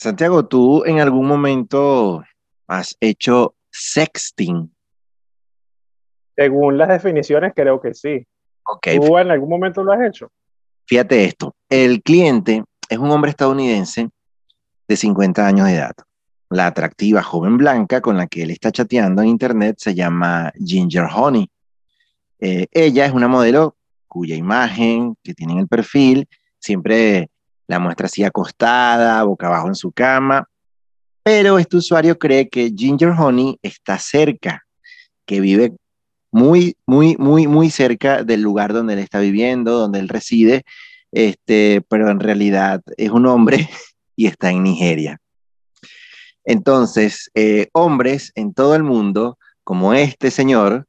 Santiago, ¿tú en algún momento has hecho sexting? Según las definiciones, creo que sí. Okay. ¿Tú en algún momento lo has hecho? Fíjate esto, el cliente es un hombre estadounidense de 50 años de edad. La atractiva joven blanca con la que él está chateando en internet se llama Ginger Honey. Eh, ella es una modelo cuya imagen que tiene en el perfil siempre la muestra así acostada, boca abajo en su cama, pero este usuario cree que Ginger Honey está cerca, que vive muy, muy, muy, muy cerca del lugar donde él está viviendo, donde él reside, este, pero en realidad es un hombre y está en Nigeria. Entonces, eh, hombres en todo el mundo, como este señor,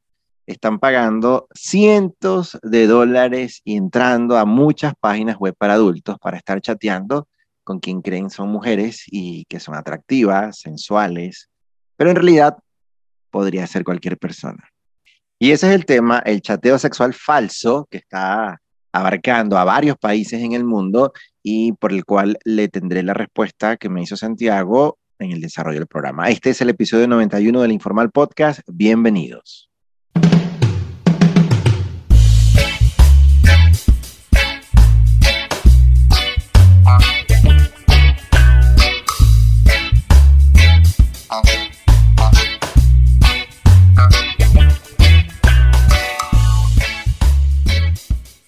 están pagando cientos de dólares y entrando a muchas páginas web para adultos para estar chateando con quien creen son mujeres y que son atractivas, sensuales, pero en realidad podría ser cualquier persona. Y ese es el tema, el chateo sexual falso que está abarcando a varios países en el mundo y por el cual le tendré la respuesta que me hizo Santiago en el desarrollo del programa. Este es el episodio 91 del Informal Podcast. Bienvenidos.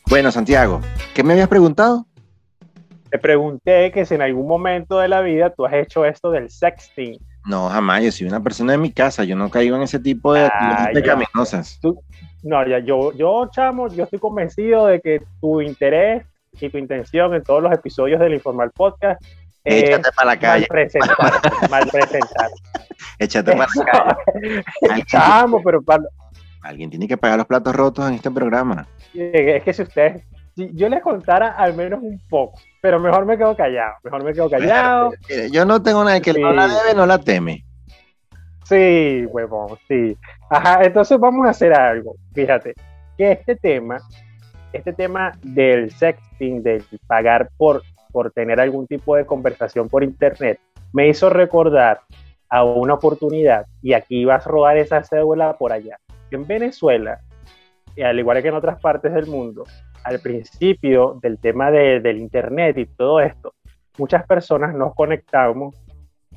Bueno, Santiago, ¿qué me habías preguntado? Te pregunté que si en algún momento de la vida tú has hecho esto del sexting. No, jamás. Yo soy una persona de mi casa. Yo no caigo en ese tipo de Ah, pecaminosas. No, ya, yo, yo, chamo, yo estoy convencido de que tu interés y tu intención en todos los episodios del Informal Podcast es Échate para la mal calle. presentar. mal presentar. Échate para. Alguien, Chamo, pero alguien tiene que pagar los platos rotos en este programa. es que si ustedes, si yo les contara al menos un poco, pero mejor me quedo callado, mejor me quedo callado. Mire, Yo no tengo nada que Sí. no la debe, no la teme. Sí, huevón, sí. Ajá, entonces vamos a hacer algo. Fíjate, que este tema, este tema del sexting, del pagar por, por tener algún tipo de conversación por internet, me hizo recordar a una oportunidad, y aquí vas a robar esa cédula por allá. En Venezuela, al igual que en otras partes del mundo, al principio del tema de- del internet y todo esto, muchas personas nos conectamos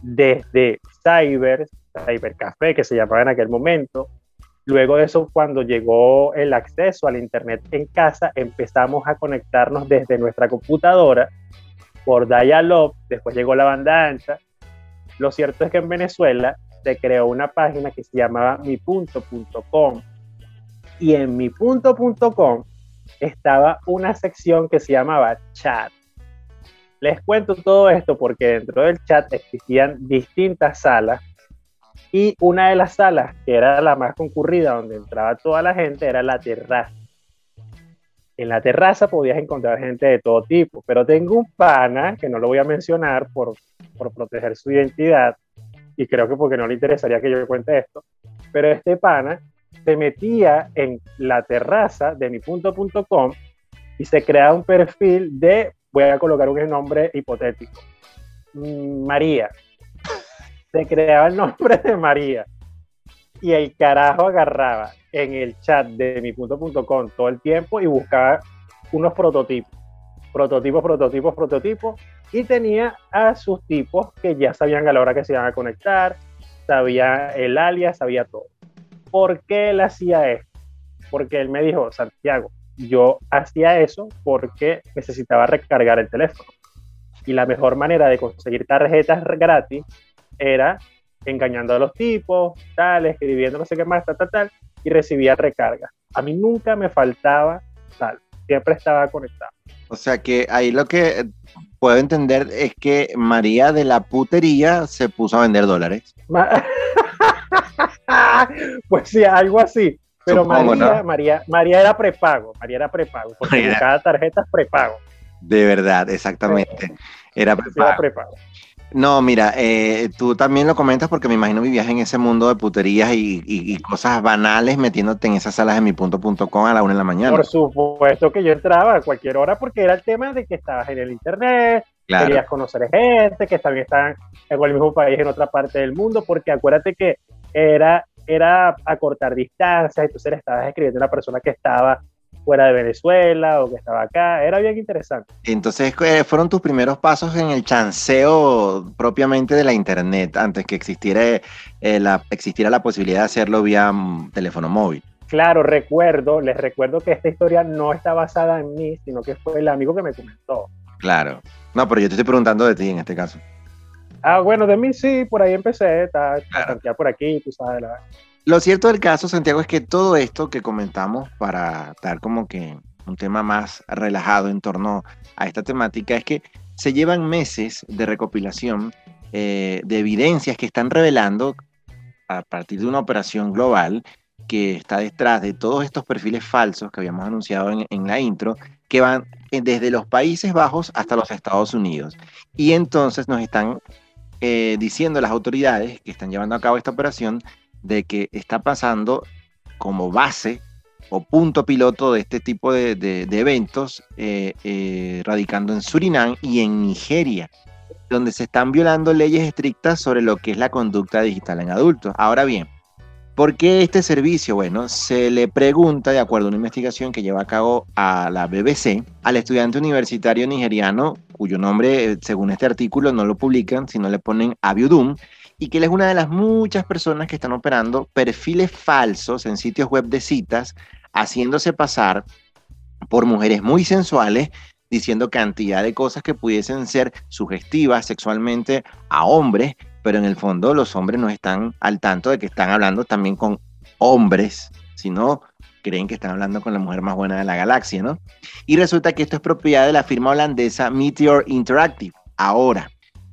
desde cyber, cybercafé que se llamaba en aquel momento. Luego de eso, cuando llegó el acceso al internet en casa, empezamos a conectarnos desde nuestra computadora por dial-up, después llegó la banda ancha. Lo cierto es que en Venezuela se creó una página que se llamaba mipunto.com y en mipunto.com estaba una sección que se llamaba chat. Les cuento todo esto porque dentro del chat existían distintas salas y una de las salas, que era la más concurrida, donde entraba toda la gente, era la terraza. En la terraza podías encontrar gente de todo tipo, pero tengo un pana, que no lo voy a mencionar por, por proteger su identidad, y creo que porque no le interesaría que yo cuente esto, pero este pana se metía en la terraza de mi punto.com y se creaba un perfil de, voy a colocar un nombre hipotético, María. Se creaba el nombre de María. Y el carajo agarraba en el chat de mi punto.com todo el tiempo y buscaba unos prototipos. Prototipos, prototipos, prototipos. Y tenía a sus tipos que ya sabían a la hora que se iban a conectar, sabía el alias, sabía todo. ¿Por qué él hacía esto? Porque él me dijo, Santiago, yo hacía eso porque necesitaba recargar el teléfono. Y la mejor manera de conseguir tarjetas gratis era engañando a los tipos, tal, escribiendo no sé qué más, tal, tal, tal, y recibía recarga. A mí nunca me faltaba tal, siempre estaba conectado. O sea que ahí lo que puedo entender es que María de la putería se puso a vender dólares. Ma- pues sí, algo así. Pero Supongo, María, ¿no? María, María era prepago, María era prepago, porque María. cada tarjeta es prepago. De verdad, exactamente. Era sí, prepago. Era prepago. No, mira, eh, tú también lo comentas porque me imagino vivías en ese mundo de puterías y, y- y cosas banales metiéndote en esas salas de mi punto.com a la una de la mañana. Por supuesto que yo entraba a cualquier hora porque era el tema de que estabas en el internet, querías conocer gente que también están en el mismo país en otra parte del mundo, porque acuérdate que era, era acortar distancias, entonces le estabas escribiendo a una persona que estaba fuera de Venezuela o que estaba acá, era bien interesante. Entonces eh, fueron tus primeros pasos en el chanceo propiamente de la internet, antes que existiera, eh, la, existiera la posibilidad de hacerlo vía mm, teléfono móvil. Claro, recuerdo, les recuerdo que esta historia no está basada en mí, sino que fue el amigo que me comentó. Claro. No, pero yo te estoy preguntando de ti en este caso. Ah, bueno, de mí sí, por ahí empecé, está por aquí, tú sabes. Lo cierto del caso, Santiago, es que todo esto que comentamos para dar como que un tema más relajado en torno a esta temática es que se llevan meses de recopilación eh, de evidencias que están revelando a partir de una operación global que está detrás de todos estos perfiles falsos que habíamos anunciado en, la intro, que van desde los Países Bajos hasta los Estados Unidos. Y entonces nos están eh, diciendo las autoridades que están llevando a cabo esta operación de que está pasando como base o punto piloto de este tipo de, eventos eh, radicando en Surinam y en Nigeria, donde se están violando leyes estrictas sobre lo que es la conducta digital en adultos. Ahora bien, ¿Por qué este servicio? Bueno, se le pregunta, de acuerdo a una investigación que lleva a cabo a la BBC, al estudiante universitario nigeriano, cuyo nombre, eh, según este artículo, no lo publican, sino le ponen Abiodun, y que él es una de las muchas personas que están operando perfiles falsos en sitios web de citas, haciéndose pasar por mujeres muy sensuales, diciendo cantidad de cosas que pudiesen ser sugestivas sexualmente a hombres pero en el fondo los hombres no están al tanto de que están hablando también con hombres, sino creen que están hablando con la mujer más buena de la galaxia, ¿no? Y resulta que esto es propiedad de la firma holandesa Meteor Interactive. Ahora,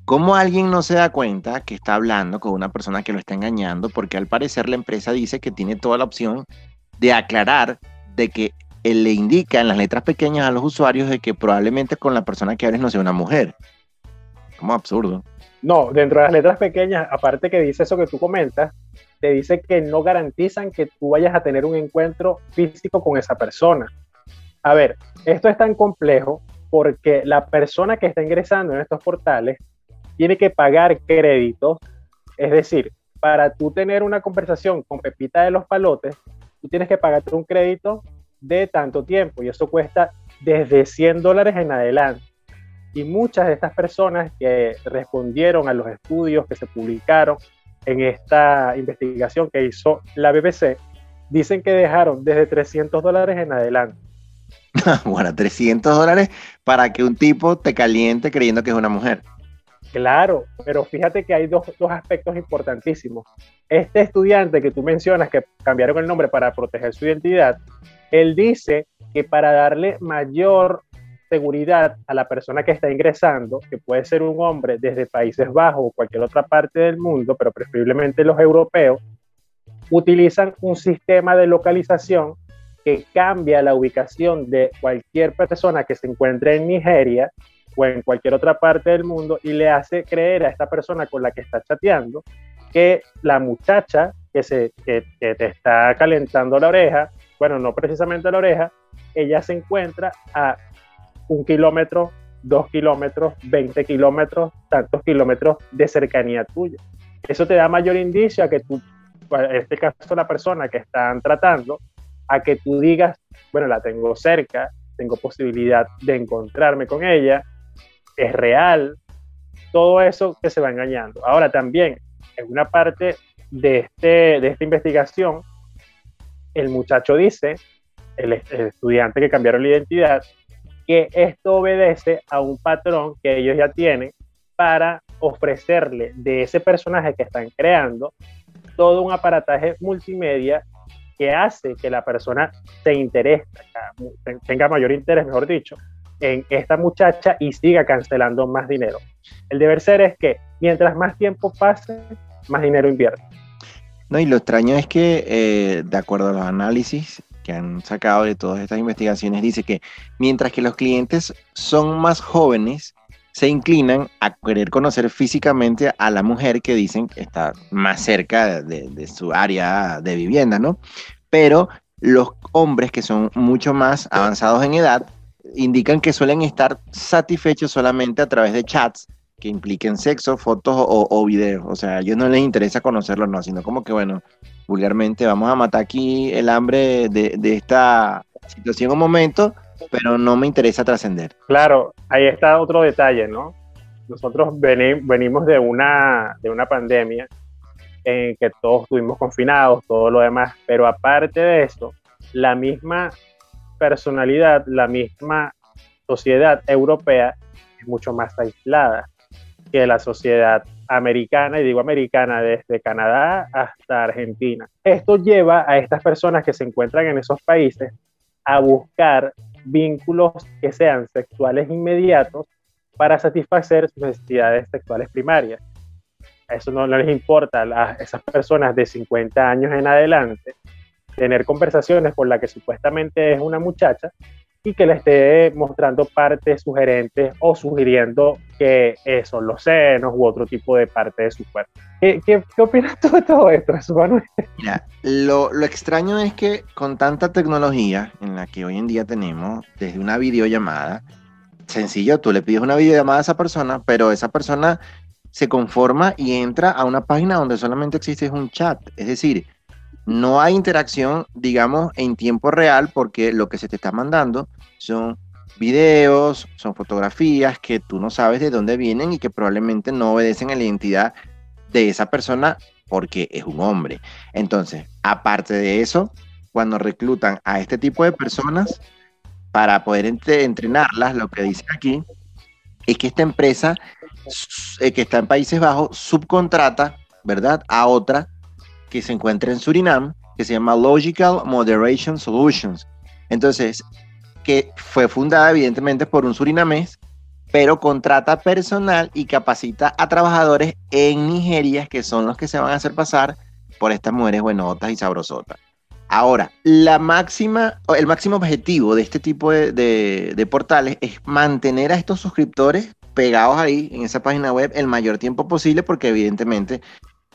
¿cómo alguien no se da cuenta que está hablando con una persona que lo está engañando? Porque al parecer la empresa dice que tiene toda la opción de aclarar de que él le indica en las letras pequeñas a los usuarios de que probablemente con la persona que hables no sea una mujer. Como absurdo. No, dentro de las letras pequeñas, aparte que dice eso que tú comentas, te dice que no garantizan que tú vayas a tener un encuentro físico con esa persona. A ver, esto es tan complejo porque la persona que está ingresando en estos portales tiene que pagar créditos, es decir, para tú tener una conversación con Pepita de los Palotes, tú tienes que pagarte un crédito de tanto tiempo y eso cuesta desde 100 dólares en adelante. Y muchas de estas personas que respondieron a los estudios que se publicaron en esta investigación que hizo la BBC, dicen que dejaron desde 300 dólares en adelante. bueno, 300 dólares para que un tipo te caliente creyendo que es una mujer. Claro, pero fíjate que hay dos, dos, aspectos importantísimos. Este estudiante que tú mencionas, que cambiaron el nombre para proteger su identidad, él dice que para darle mayor seguridad a la persona que está ingresando, que puede ser un hombre desde Países Bajos o cualquier otra parte del mundo, pero preferiblemente los europeos, utilizan un sistema de localización que cambia la ubicación de cualquier persona que se encuentre en Nigeria o en cualquier otra parte del mundo y le hace creer a esta persona con la que está chateando que la muchacha que, se, que te está calentando la oreja, bueno, no precisamente la oreja, ella se encuentra a un kilómetro, dos kilómetros, 20 kilómetros, tantos kilómetros de cercanía tuya. Eso te da mayor indicio a que tú, en este caso la persona que están tratando, a que tú digas, bueno, la tengo cerca, tengo posibilidad de encontrarme con ella, es real, todo eso que se va engañando. Ahora también, en una parte de, este, de esta investigación, el muchacho dice, el, el estudiante que cambiaron la identidad, que esto obedece a un patrón que ellos ya tienen para ofrecerle de ese personaje que están creando todo un aparataje multimedia que hace que la persona se interese, tenga mayor interés, mejor dicho, en esta muchacha y siga cancelando más dinero. El deber ser es que mientras más tiempo pase, más dinero invierte. No, y lo extraño es que, eh, de acuerdo a los análisis, que han sacado de todas estas investigaciones dice que mientras que los clientes son más jóvenes, se inclinan a querer conocer físicamente a la mujer que dicen que está más cerca de, su área de vivienda, ¿no? Pero los hombres que son mucho más avanzados en edad indican que suelen estar satisfechos solamente a través de chats que impliquen sexo, fotos o, o videos. O sea, a ellos no les interesa conocerlo, no, sino como que, bueno, vulgarmente vamos a matar aquí el hambre de, de esta situación un momento, pero no me interesa trascender. Claro, ahí está otro detalle, ¿no? Nosotros venimos de una, de una pandemia en que todos estuvimos confinados, todo lo demás, pero aparte de eso, la misma personalidad, la misma sociedad europea es mucho más aislada que la sociedad americana, y digo americana desde Canadá hasta Argentina. Esto lleva a estas personas que se encuentran en esos países a buscar vínculos que sean sexuales inmediatos para satisfacer sus necesidades sexuales primarias. Eso no, les importa a esas personas de 50 años en adelante tener conversaciones con la que supuestamente es una muchacha y que le esté mostrando partes sugerentes o sugiriendo que son los senos u otro tipo de parte de su cuerpo. ¿Qué, opinas tú de todo esto, Mira, lo, lo, extraño es que con tanta tecnología en la que hoy en día tenemos, desde una videollamada, sencillo, tú le pides una videollamada a esa persona, pero esa persona se conforma y entra a una página donde solamente existe un chat. Es decir, no hay interacción, digamos, en tiempo real porque lo que se te está mandando son videos, son fotografías que tú no sabes de dónde vienen y que probablemente no obedecen a la identidad de esa persona porque es un hombre. Entonces, aparte de eso, cuando reclutan a este tipo de personas para poder entrenarlas, lo que dicen aquí es que esta empresa eh, que está en Países Bajos subcontrata, ¿verdad?, a otra que se encuentra en Surinam, que se llama Logical Moderation Solutions. Entonces, que fue fundada evidentemente por un surinamés, pero contrata personal y capacita a trabajadores en Nigeria, que son los que se van a hacer pasar por estas mujeres buenotas y sabrosotas. Ahora, la máxima, el máximo objetivo de este tipo de, de, portales es mantener a estos suscriptores pegados ahí en esa página web el mayor tiempo posible, porque evidentemente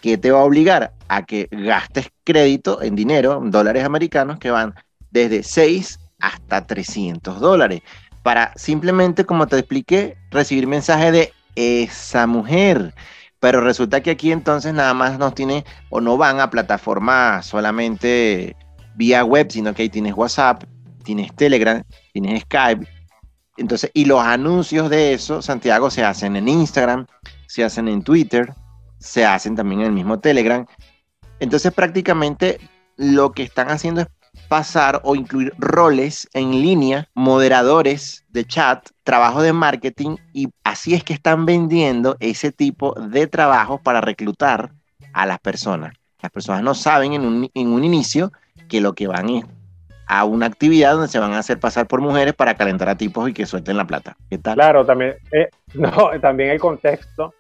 que te va a obligar a que gastes crédito en dinero, en dólares americanos, que van desde 6 hasta 300 dólares, para simplemente, como te expliqué, recibir mensaje de esa mujer. Pero resulta que aquí entonces nada más nos tiene o no van a plataformas solamente vía web, sino que ahí tienes WhatsApp, tienes Telegram, tienes Skype. Entonces, y los anuncios de eso, Santiago, se hacen en Instagram, se hacen en Twitter, se hacen también en el mismo Telegram. Entonces prácticamente lo que están haciendo es pasar o incluir roles en línea, moderadores de chat, trabajo de marketing y así es que están vendiendo ese tipo de trabajo para reclutar a las personas. Las personas no saben en un, en un inicio que lo que van es a una actividad donde se van a hacer pasar por mujeres para calentar a tipos y que suelten la plata. ¿Qué tal? Claro, también, eh, no, también el contexto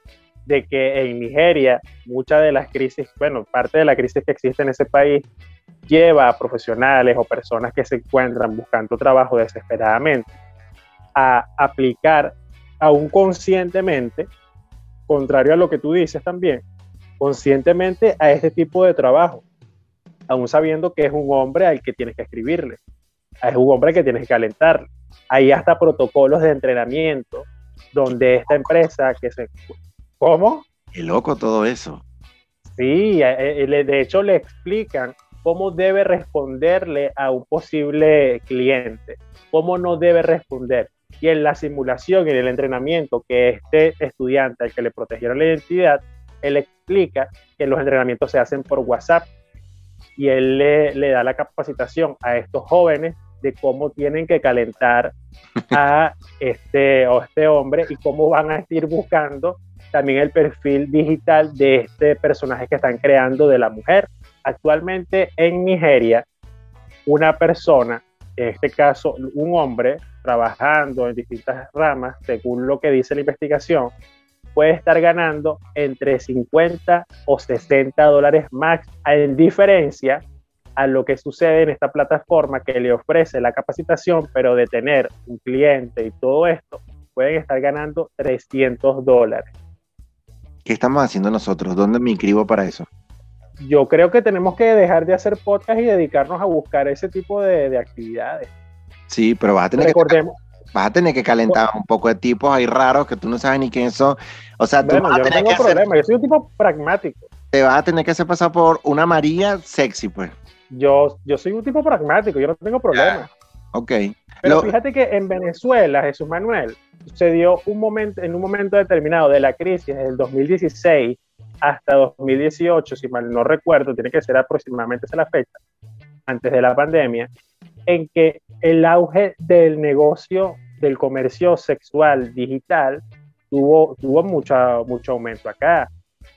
de que en Nigeria mucha de las crisis, bueno, parte de la crisis que existe en ese país lleva a profesionales o personas que se encuentran buscando trabajo desesperadamente a aplicar aún conscientemente, contrario a lo que tú dices también, conscientemente a este tipo de trabajo, aún sabiendo que es un hombre al que tienes que escribirle, es un hombre que tienes que calentar. Hay hasta protocolos de entrenamiento donde esta empresa que se ¿Cómo? Qué loco todo eso. Sí, eh, eh, de hecho le explican cómo debe responderle a un posible cliente, cómo no debe responder. Y en la simulación y en el entrenamiento que este estudiante al que le protegieron la identidad, él explica que los entrenamientos se hacen por WhatsApp y él le, le da la capacitación a estos jóvenes de cómo tienen que calentar a este, o este hombre y cómo van a ir buscando también el perfil digital de este personaje que están creando de la mujer. Actualmente en Nigeria, una persona, en este caso un hombre, trabajando en distintas ramas, según lo que dice la investigación, puede estar ganando entre 50 o 60 dólares más, en diferencia a lo que sucede en esta plataforma que le ofrece la capacitación, pero de tener un cliente y todo esto, pueden estar ganando 300 dólares. ¿Qué estamos haciendo nosotros? ¿Dónde me inscribo para eso? Yo creo que tenemos que dejar de hacer podcast y dedicarnos a buscar ese tipo de, actividades. Sí, pero vas a tener recordemos, vas a tener que calentar un poco de tipos ahí raros que tú no sabes ni quiénes son. O sea, tú bueno, yo no tengo problema, yo soy un tipo pragmático. Te vas a tener que hacer pasar por una María sexy, pues. Yo, yo soy un tipo pragmático, yo no tengo problema. Ok. Pero fíjate que en Venezuela, Jesús Manuel, sucedió un momento, en un momento determinado de la crisis, del 2016 hasta 2018, si mal no recuerdo, tiene que ser aproximadamente esa la fecha, antes de la pandemia, en que el auge del negocio del comercio sexual digital tuvo, tuvo mucho, mucho aumento acá,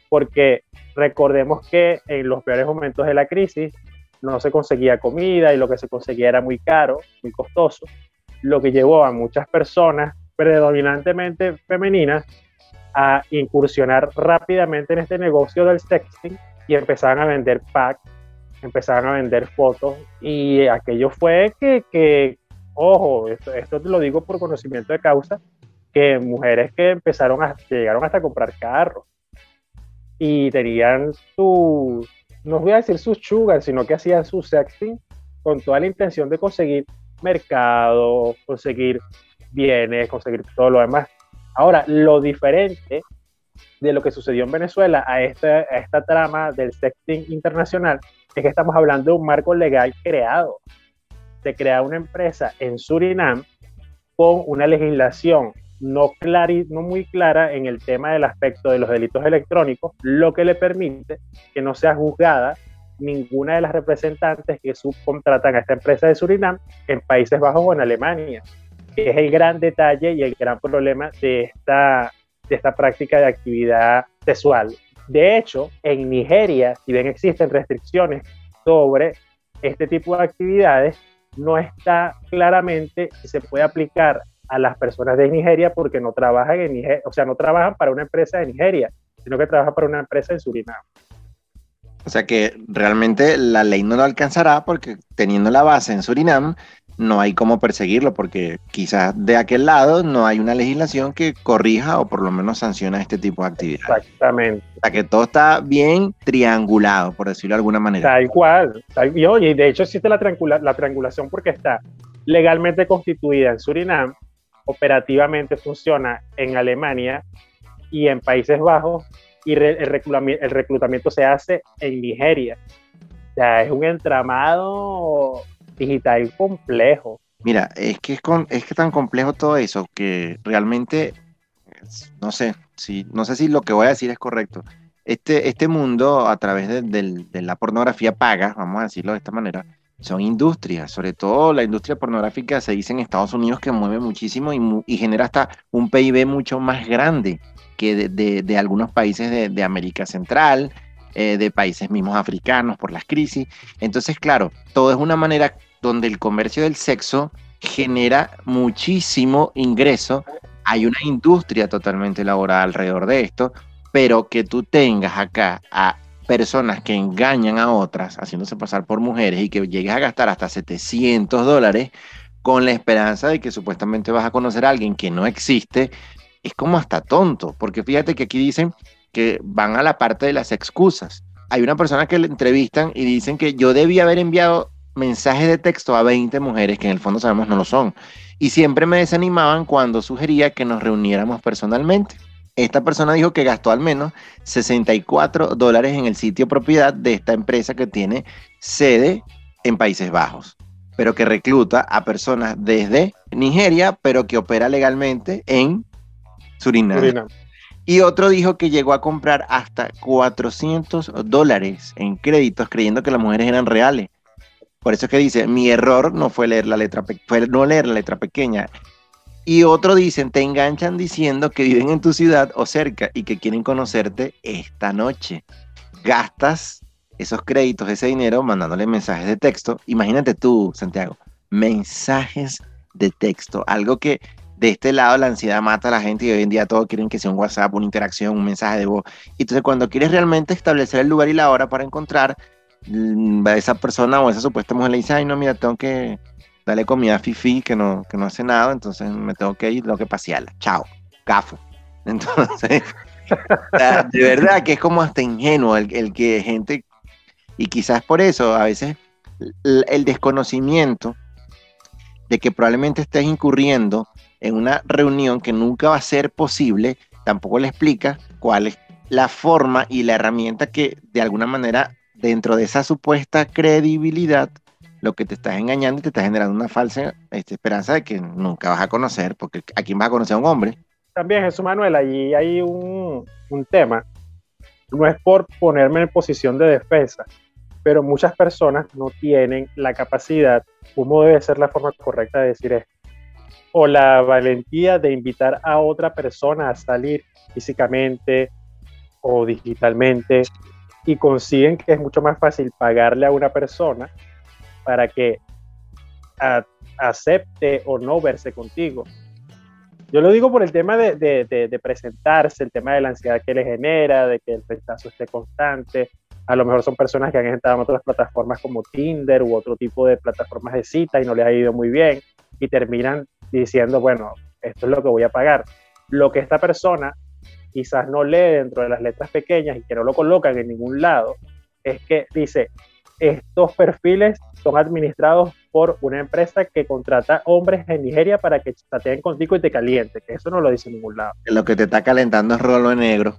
porque recordemos que en los peores momentos de la crisis no se conseguía comida y lo que se conseguía era muy caro, muy costoso, lo que llevó a muchas personas, predominantemente femeninas, a incursionar rápidamente en este negocio del sexting y empezaban a vender packs, empezaban a vender fotos y aquello fue que, ojo, esto, te lo digo por conocimiento de causa, que mujeres que empezaron a, llegaron hasta comprar carros y tenían su, no voy a decir sus sugar, sino que hacían su sexting con toda la intención de conseguir mercado, conseguir bienes, conseguir todo lo demás. Ahora, lo diferente de lo que sucedió en Venezuela a esta, a esta trama del sexting internacional es que estamos hablando de un marco legal creado. Se crea una empresa en Surinam con una legislación no, no muy clara en el tema del aspecto de los delitos electrónicos, lo que le permite que no sea juzgada ninguna de las representantes que subcontratan a esta empresa de Surinam en Países Bajos o en Alemania, es el gran detalle y el gran problema de esta, de esta práctica de actividad sexual. De hecho, en Nigeria, si bien existen restricciones sobre este tipo de actividades, no está claramente si se puede aplicar a las personas de Nigeria porque no trabajan en Nigeria, o sea, no trabajan para una empresa de Nigeria, sino que trabajan para una empresa en Surinam. O sea que realmente la ley no lo alcanzará porque teniendo la base en Surinam no hay cómo perseguirlo porque quizás de aquel lado no hay una legislación que corrija o por lo menos sanciona este tipo de actividades. Exactamente. O sea que todo está bien triangulado, por decirlo de alguna manera. Tal cual. y oye, de hecho existe la, la triangulación porque está legalmente constituida en Surinam, operativamente funciona en Alemania y en Países Bajos y el, reclutamiento, se hace en Nigeria. O sea, es un entramado digital complejo. Mira, es que es, que tan complejo todo eso que realmente, no sé, si, no sé si lo que voy a decir es correcto. Este, este mundo a través de la pornografía paga, vamos a decirlo de esta manera, son industrias, sobre todo la industria pornográfica se dice en Estados Unidos que mueve muchísimo y, genera hasta un PIB mucho más grande que de, algunos países de, América Central, eh, de países mismos africanos por las crisis. Entonces, claro, todo es una manera donde el comercio del sexo genera muchísimo ingreso. Hay una industria totalmente elaborada alrededor de esto, pero que tú tengas acá a personas que engañan a otras haciéndose pasar por mujeres y que llegues a gastar hasta 700 dólares con la esperanza de que supuestamente vas a conocer a alguien que no existe, es como hasta tonto, porque fíjate que aquí dicen que van a la parte de las excusas. Hay una persona que le entrevistan y dicen que yo debía haber enviado mensajes de texto a 20 mujeres que en el fondo sabemos no lo son. Y siempre me desanimaban cuando sugería que nos reuniéramos personalmente. Esta persona dijo que gastó al menos 64 dólares en el sitio propiedad de esta empresa que tiene sede en Países Bajos, pero que recluta a personas desde Nigeria, pero que opera legalmente en Surinam. Y otro dijo que llegó a comprar hasta 400 dólares en créditos creyendo que las mujeres eran reales. Por eso es que dice, mi error no fue leer la letra, fue no leer la letra pequeña, y otro dicen, te enganchan diciendo que viven en tu ciudad o cerca y que quieren conocerte esta noche. Gastas esos créditos, ese dinero, mandándole mensajes de texto. Imagínate tú, Santiago, mensajes de texto, algo que de este lado la ansiedad mata a la gente y hoy en día todos quieren que sea un WhatsApp, una interacción, un mensaje de voz. Entonces cuando quieres realmente establecer el lugar y la hora para encontrar mm, a esa persona o esa supuesta mujer le ay no, mira, tengo que dale comida a Fifi que no, que no hace nada, entonces me tengo que ir, tengo que pasearla. Chao, gafo. Entonces, de verdad que es como hasta ingenuo el, el que gente, y quizás por eso a veces el desconocimiento de que probablemente estés incurriendo en una reunión que nunca va a ser posible, tampoco le explica cuál es la forma y la herramienta que de alguna manera dentro de esa supuesta credibilidad lo que te estás engañando y te está generando una falsa este, esperanza de que nunca vas a conocer, porque ¿a quién vas a conocer a un hombre? También, Jesús Manuel, allí hay un, tema. No es por ponerme en posición de defensa, pero muchas personas no tienen la capacidad, cómo debe ser la forma correcta de decir esto, o la valentía de invitar a otra persona a salir físicamente o digitalmente y consiguen que es mucho más fácil pagarle a una persona para que acepte o no verse contigo. Yo lo digo por el tema de, presentarse, el tema de la ansiedad que le genera, de que el rechazo esté constante. A lo mejor son personas que han estado en otras plataformas como Tinder u otro tipo de plataformas de cita y no les ha ido muy bien y terminan diciendo, bueno, esto es lo que voy a pagar. Lo que esta persona quizás no lee dentro de las letras pequeñas y que no lo colocan en ningún lado, es que dice, estos perfiles son administrados por una empresa que contrata hombres en Nigeria para que chateen contigo y te caliente, que eso no lo dice en ningún lado. Lo que te está calentando es rolo en negro.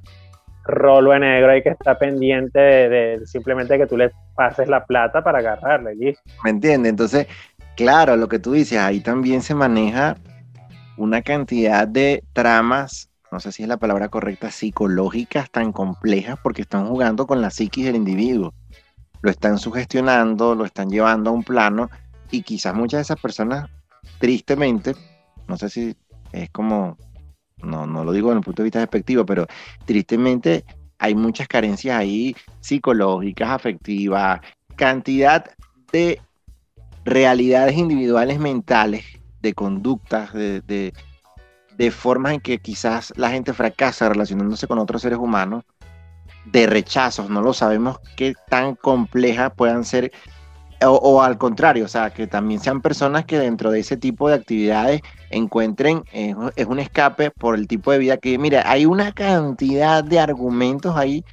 Rolo en negro, hay que estar pendiente de, simplemente que tú le pases la plata para agarrarle. ¿Me entiendes? Entonces, claro, lo que tú dices, ahí también se maneja una cantidad de tramas, no sé si es la palabra correcta, psicológicas tan complejas porque están jugando con la psiquis del individuo lo están sugestionando, lo están llevando a un plano y quizás muchas de esas personas, tristemente, no sé si es como, no, no lo digo desde el punto de vista despectivo, pero tristemente hay muchas carencias ahí psicológicas, afectivas, cantidad de realidades individuales mentales, de conductas, de, de, de formas en que quizás la gente fracasa relacionándose con otros seres humanos de rechazos, no lo sabemos qué tan complejas puedan ser, o, al contrario, o sea, que también sean personas que dentro de ese tipo de actividades encuentren, es un escape por el tipo de vida que, mira, hay una cantidad de argumentos ahí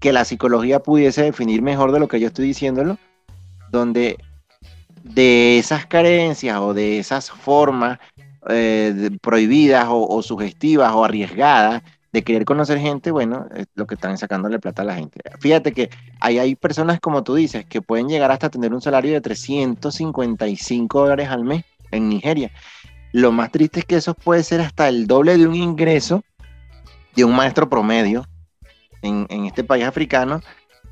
que la psicología pudiese definir mejor de lo que yo estoy diciéndolo, donde de esas carencias o de esas formas eh, prohibidas o, sugestivas o arriesgadas de querer conocer gente, bueno, es lo que están sacándole plata a la gente. Fíjate que hay, hay personas, como tú dices, que pueden llegar hasta tener un salario de 355 dólares al mes en Nigeria. Lo más triste es que eso puede ser hasta el doble de un ingreso de un maestro promedio en, en este país africano.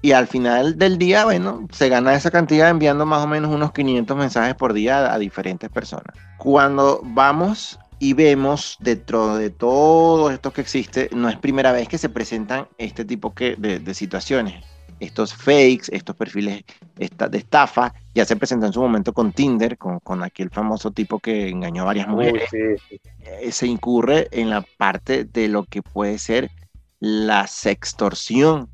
Y al final del día, bueno, se gana esa cantidad enviando más o menos unos 500 mensajes por día a diferentes personas. Cuando vamos y vemos dentro de todo esto que existe, no es primera vez que se presentan este tipo de, situaciones. Estos fakes, estos perfiles de estafa, ya se presentó en su momento con Tinder, con, aquel famoso tipo que engañó a varias mujeres. Eh, se incurre en la parte de lo que puede ser la sextorsión,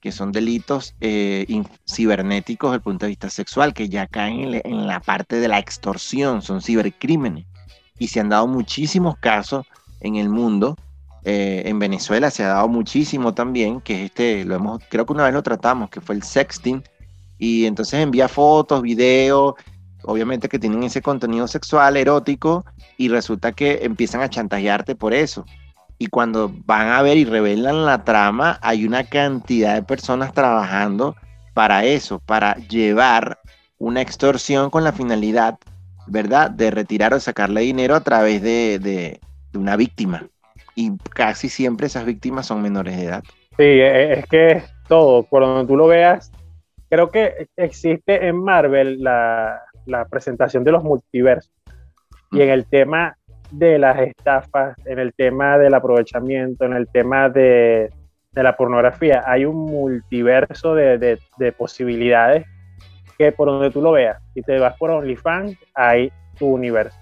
que son delitos eh, cibernéticos desde el punto de vista sexual, que ya caen en la parte de la extorsión, son cibercrímenes y se han dado muchísimos casos en el mundo. Eh, en Venezuela se ha dado muchísimo también, que este, lo hemos, creo que una vez lo tratamos, que fue el sexting, y entonces envía fotos, videos, obviamente que tienen ese contenido sexual, erótico, y resulta que empiezan a chantajearte por eso. Y cuando van a ver y revelan la trama, hay una cantidad de personas trabajando para eso, para llevar una extorsión con la finalidad ¿verdad? De retirar o sacarle dinero a través de, una víctima. Y casi siempre esas víctimas son menores de edad. Sí, e, e, es que es todo, por donde tú lo veas, creo que existe en Marvel la, presentación de los multiversos. Y en el tema de las estafas, en el tema del aprovechamiento, en el tema de, la pornografía, hay un multiverso de, de posibilidades que por donde tú lo veas, si te vas por OnlyFans, hay tu universo.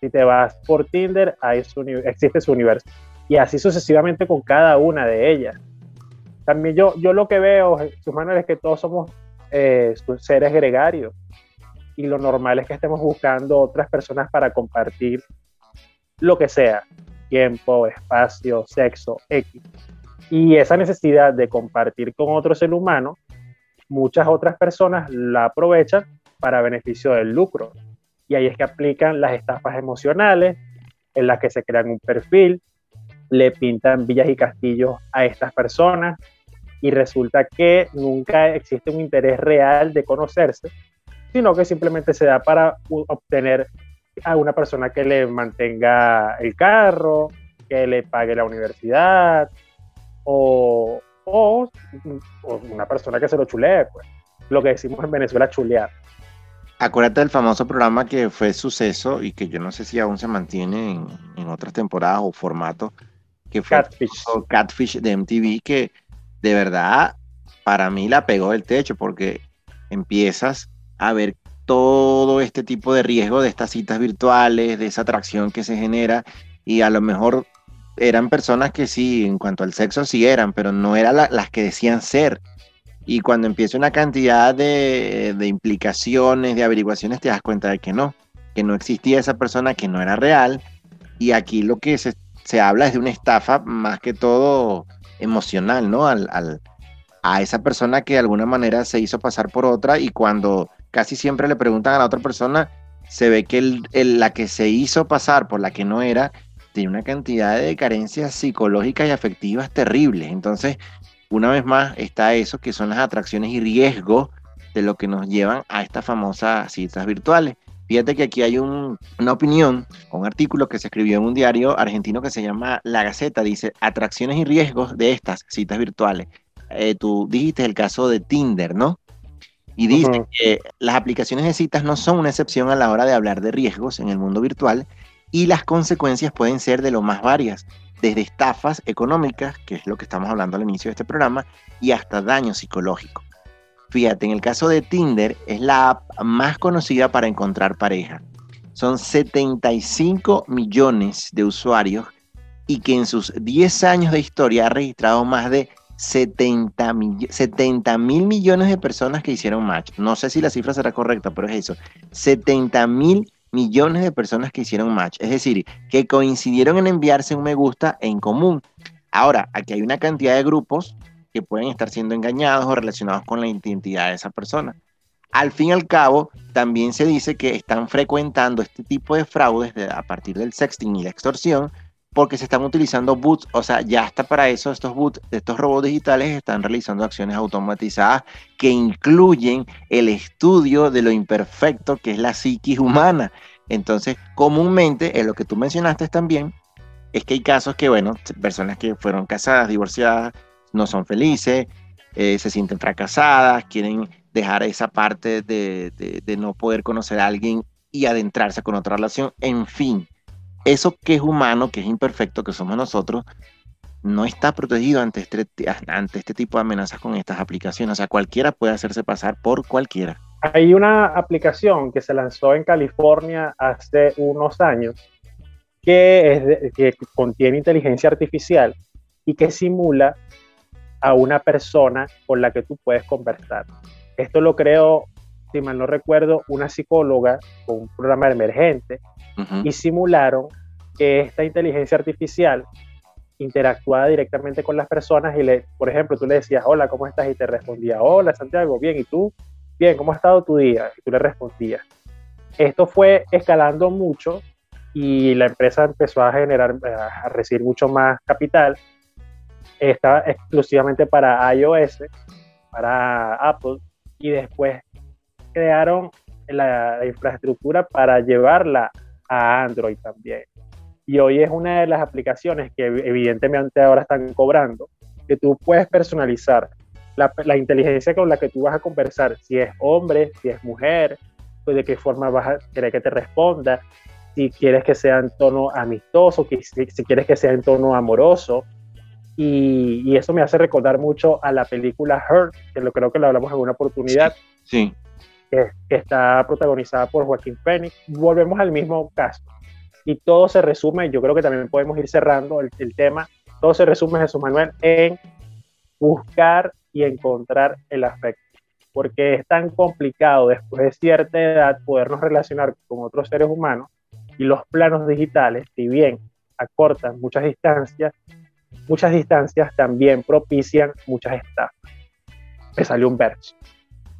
Si te vas por Tinder, hay su, existe su universo. Y así sucesivamente con cada una de ellas. También yo, yo lo que veo, Manuel, es que todos somos eh, seres gregarios. Y lo normal es que estemos buscando otras personas para compartir lo que sea, tiempo, espacio, sexo, X. Y esa necesidad de compartir con otro ser humano muchas otras personas la aprovechan para beneficio del lucro. Y ahí es que aplican las estafas emocionales, en las que se crean un perfil, le pintan villas y castillos a estas personas y resulta que nunca existe un interés real de conocerse, sino que simplemente se da para obtener a una persona que le mantenga el carro, que le pague la universidad o, o, una persona que se lo chulee, pues. Lo que decimos en Venezuela, chulear. Acuérdate del famoso programa que fue suceso y que yo no sé si aún se mantiene en, en otras temporadas o formatos, que fue Catfish. Catfish de MTV, que de verdad para mí la pegó del techo porque empiezas a ver todo este tipo de riesgo de estas citas virtuales, de esa atracción que se genera y a lo mejor eran personas que sí, en cuanto al sexo sí eran, pero no eran las que decían ser. Y cuando empieza una cantidad de, de, implicaciones, de averiguaciones, te das cuenta de que no, que no existía esa persona, que no era real. Y aquí lo que se, se habla es de una estafa más que todo emocional, ¿no? Al, al, a esa persona que de alguna manera se hizo pasar por otra y cuando casi siempre le preguntan a la otra persona, se ve que el, el, la que se hizo pasar por la que no era, tiene una cantidad de carencias psicológicas y afectivas terribles. Entonces, una vez más, está eso que son las atracciones y riesgos de lo que nos llevan a estas famosas citas virtuales. Fíjate que aquí hay un, una opinión, un artículo que se escribió en un diario argentino que se llama La Gaceta, dice atracciones y riesgos de estas citas virtuales. Eh, tú dijiste el caso de Tinder, ¿no? Y dice uh -huh. que las aplicaciones de citas no son una excepción a la hora de hablar de riesgos en el mundo virtual y las consecuencias pueden ser de lo más varias, desde estafas económicas, que es lo que estamos hablando al inicio de este programa, y hasta daño psicológico. Fíjate, en el caso de Tinder, es la app más conocida para encontrar pareja. Son 75 millones de usuarios y que en sus 10 años de historia ha registrado más de 70 mil, 70 mil millones de personas que hicieron match. No sé si la cifra será correcta, pero es eso. 70 mil millones de personas que hicieron match. Es decir, que coincidieron en enviarse un me gusta en común. Ahora, aquí hay una cantidad de grupos que pueden estar siendo engañados o relacionados con la identidad de esa persona. Al fin y al cabo, también se dice que están frecuentando este tipo de fraudes de, a partir del sexting y la extorsión porque se están utilizando bots, o sea, ya está para eso estos bots, estos robots digitales están realizando acciones automatizadas que incluyen el estudio de lo imperfecto que es la psiquis humana. Entonces, comúnmente, en lo que tú mencionaste también, es que hay casos que, bueno, personas que fueron casadas, divorciadas, no son felices, eh, se sienten fracasadas, quieren dejar esa parte de no poder conocer a alguien y adentrarse con otra relación, en fin eso que es humano, que es imperfecto, que somos nosotros, no está protegido ante este, ante este tipo de amenazas con estas aplicaciones. O sea, cualquiera puede hacerse pasar por cualquiera. Hay una aplicación que se lanzó en California hace unos años que, es de, que contiene inteligencia artificial y que simula a una persona con la que tú puedes conversar. Esto lo creó, si mal no recuerdo, una psicóloga con un programa emergente uh -huh. y simularon que esta inteligencia artificial interactuaba directamente con las personas y le, por ejemplo, tú le decías, hola, ¿cómo estás? Y te respondía, hola, Santiago, bien, ¿y tú? Bien, ¿cómo ha estado tu día? Y tú le respondías. Esto fue escalando mucho y la empresa empezó a generar, a recibir mucho más capital. Estaba exclusivamente para iOS, para Apple, y después crearon la infraestructura para llevarla a Android también. Y hoy es una de las aplicaciones que evidentemente ahora están cobrando, que tú puedes personalizar la, la, inteligencia con la que tú vas a conversar, si es hombre, si es mujer, pues de qué forma vas a querer que te responda, si quieres que sea en tono amistoso, que, si, si quieres que sea en tono amoroso. Y, y, eso me hace recordar mucho a la película Her, que lo creo que lo hablamos en una oportunidad. Sí. sí que, que está protagonizada por Joaquín Phoenix. Volvemos al mismo caso. Y todo se resume, yo creo que también podemos ir cerrando el, el tema, todo se resume, Jesús Manuel, en buscar y encontrar el afecto. Porque es tan complicado después de cierta edad podernos relacionar con otros seres humanos y los planos digitales, si bien acortan muchas distancias, muchas distancias también propician muchas estafas. Me salió un verso.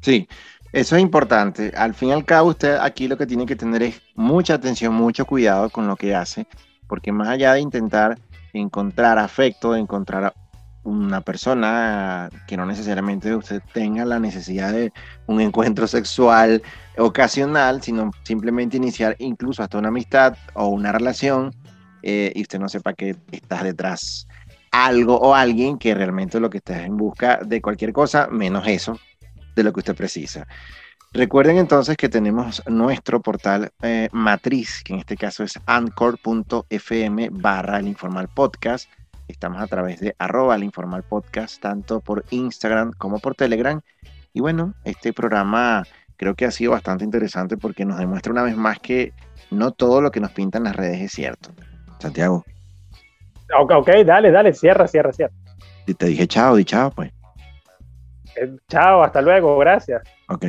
Sí, Eso es importante. Al fin y al cabo, usted aquí lo que tiene que tener es mucha atención, mucho cuidado con lo que hace, porque más allá de intentar encontrar afecto, encontrar una persona que no necesariamente usted tenga la necesidad de un encuentro sexual ocasional, sino simplemente iniciar incluso hasta una amistad o una relación eh, y usted no sepa que estás detrás algo o alguien que realmente lo que está en busca de cualquier cosa, menos eso de lo que usted precisa. Recuerden entonces que tenemos nuestro portal eh, matriz, que en este caso es anchor.fm barra el informal podcast Estamos a través de arroba el informal podcast, tanto por Instagram como por Telegram. Y bueno, este programa creo que ha sido bastante interesante porque nos demuestra una vez más que no todo lo que nos pintan las redes es cierto. Santiago. Ok, ok, dale, dale, cierra, cierra, cierra. Y te dije chao, di chao, pues. Eh, chao, hasta luego, gracias. Ok.